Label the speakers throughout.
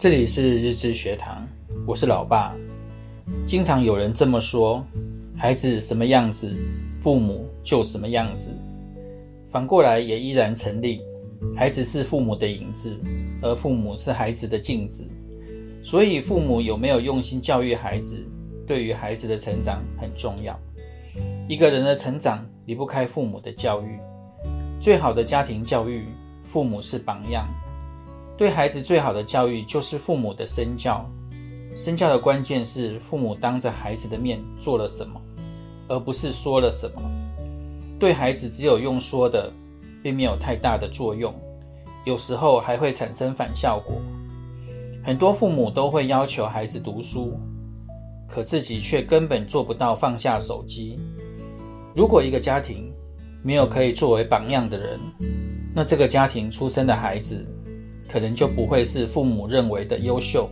Speaker 1: 这里是日知学堂，我是老爸。经常有人这么说：孩子什么样子，父母就什么样子。反过来也依然成立，孩子是父母的影子，而父母是孩子的镜子。所以，父母有没有用心教育孩子，对于孩子的成长很重要。一个人的成长离不开父母的教育。最好的家庭教育，父母是榜样。对孩子最好的教育就是父母的身教，身教的关键是父母当着孩子的面做了什么，而不是说了什么。对孩子只有用说的，并没有太大的作用，有时候还会产生反效果。很多父母都会要求孩子读书，可自己却根本做不到放下手机。如果一个家庭没有可以作为榜样的人，那这个家庭出生的孩子，可能就不会是父母认为的优秀，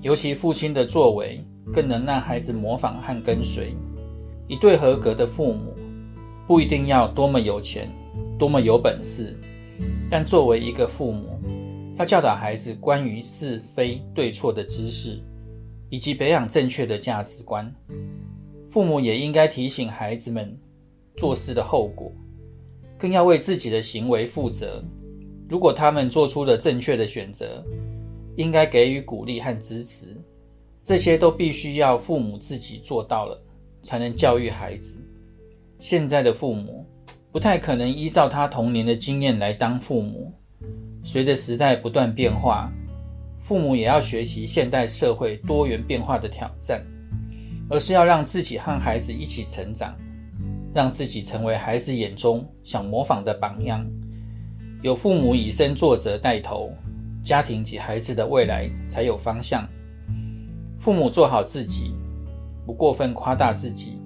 Speaker 1: 尤其父亲的作为更能让孩子模仿和跟随。一对合格的父母，不一定要多么有钱，多么有本事，但作为一个父母，要教导孩子关于是非对错的知识，以及培养正确的价值观。父母也应该提醒孩子们做事的后果，更要为自己的行为负责。如果他们做出了正确的选择，应该给予鼓励和支持。这些都必须要父母自己做到了，才能教育孩子。现在的父母不太可能依照他童年的经验来当父母。随着时代不断变化，父母也要学习现代社会多元变化的挑战，而是要让自己和孩子一起成长，让自己成为孩子眼中想模仿的榜样。有父母以身作则带头，家庭及孩子的未来才有方向。父母做好自己，不过分夸大自己，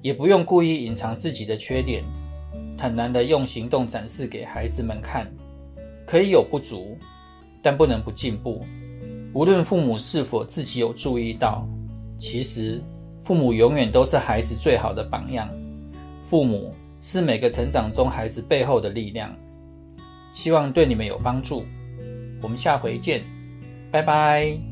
Speaker 1: 也不用故意隐藏自己的缺点，坦然地用行动展示给孩子们看。可以有不足，但不能不进步。无论父母是否自己有注意到，其实父母永远都是孩子最好的榜样。父母是每个成长中孩子背后的力量。希望对你们有帮助，我们下回见，拜拜。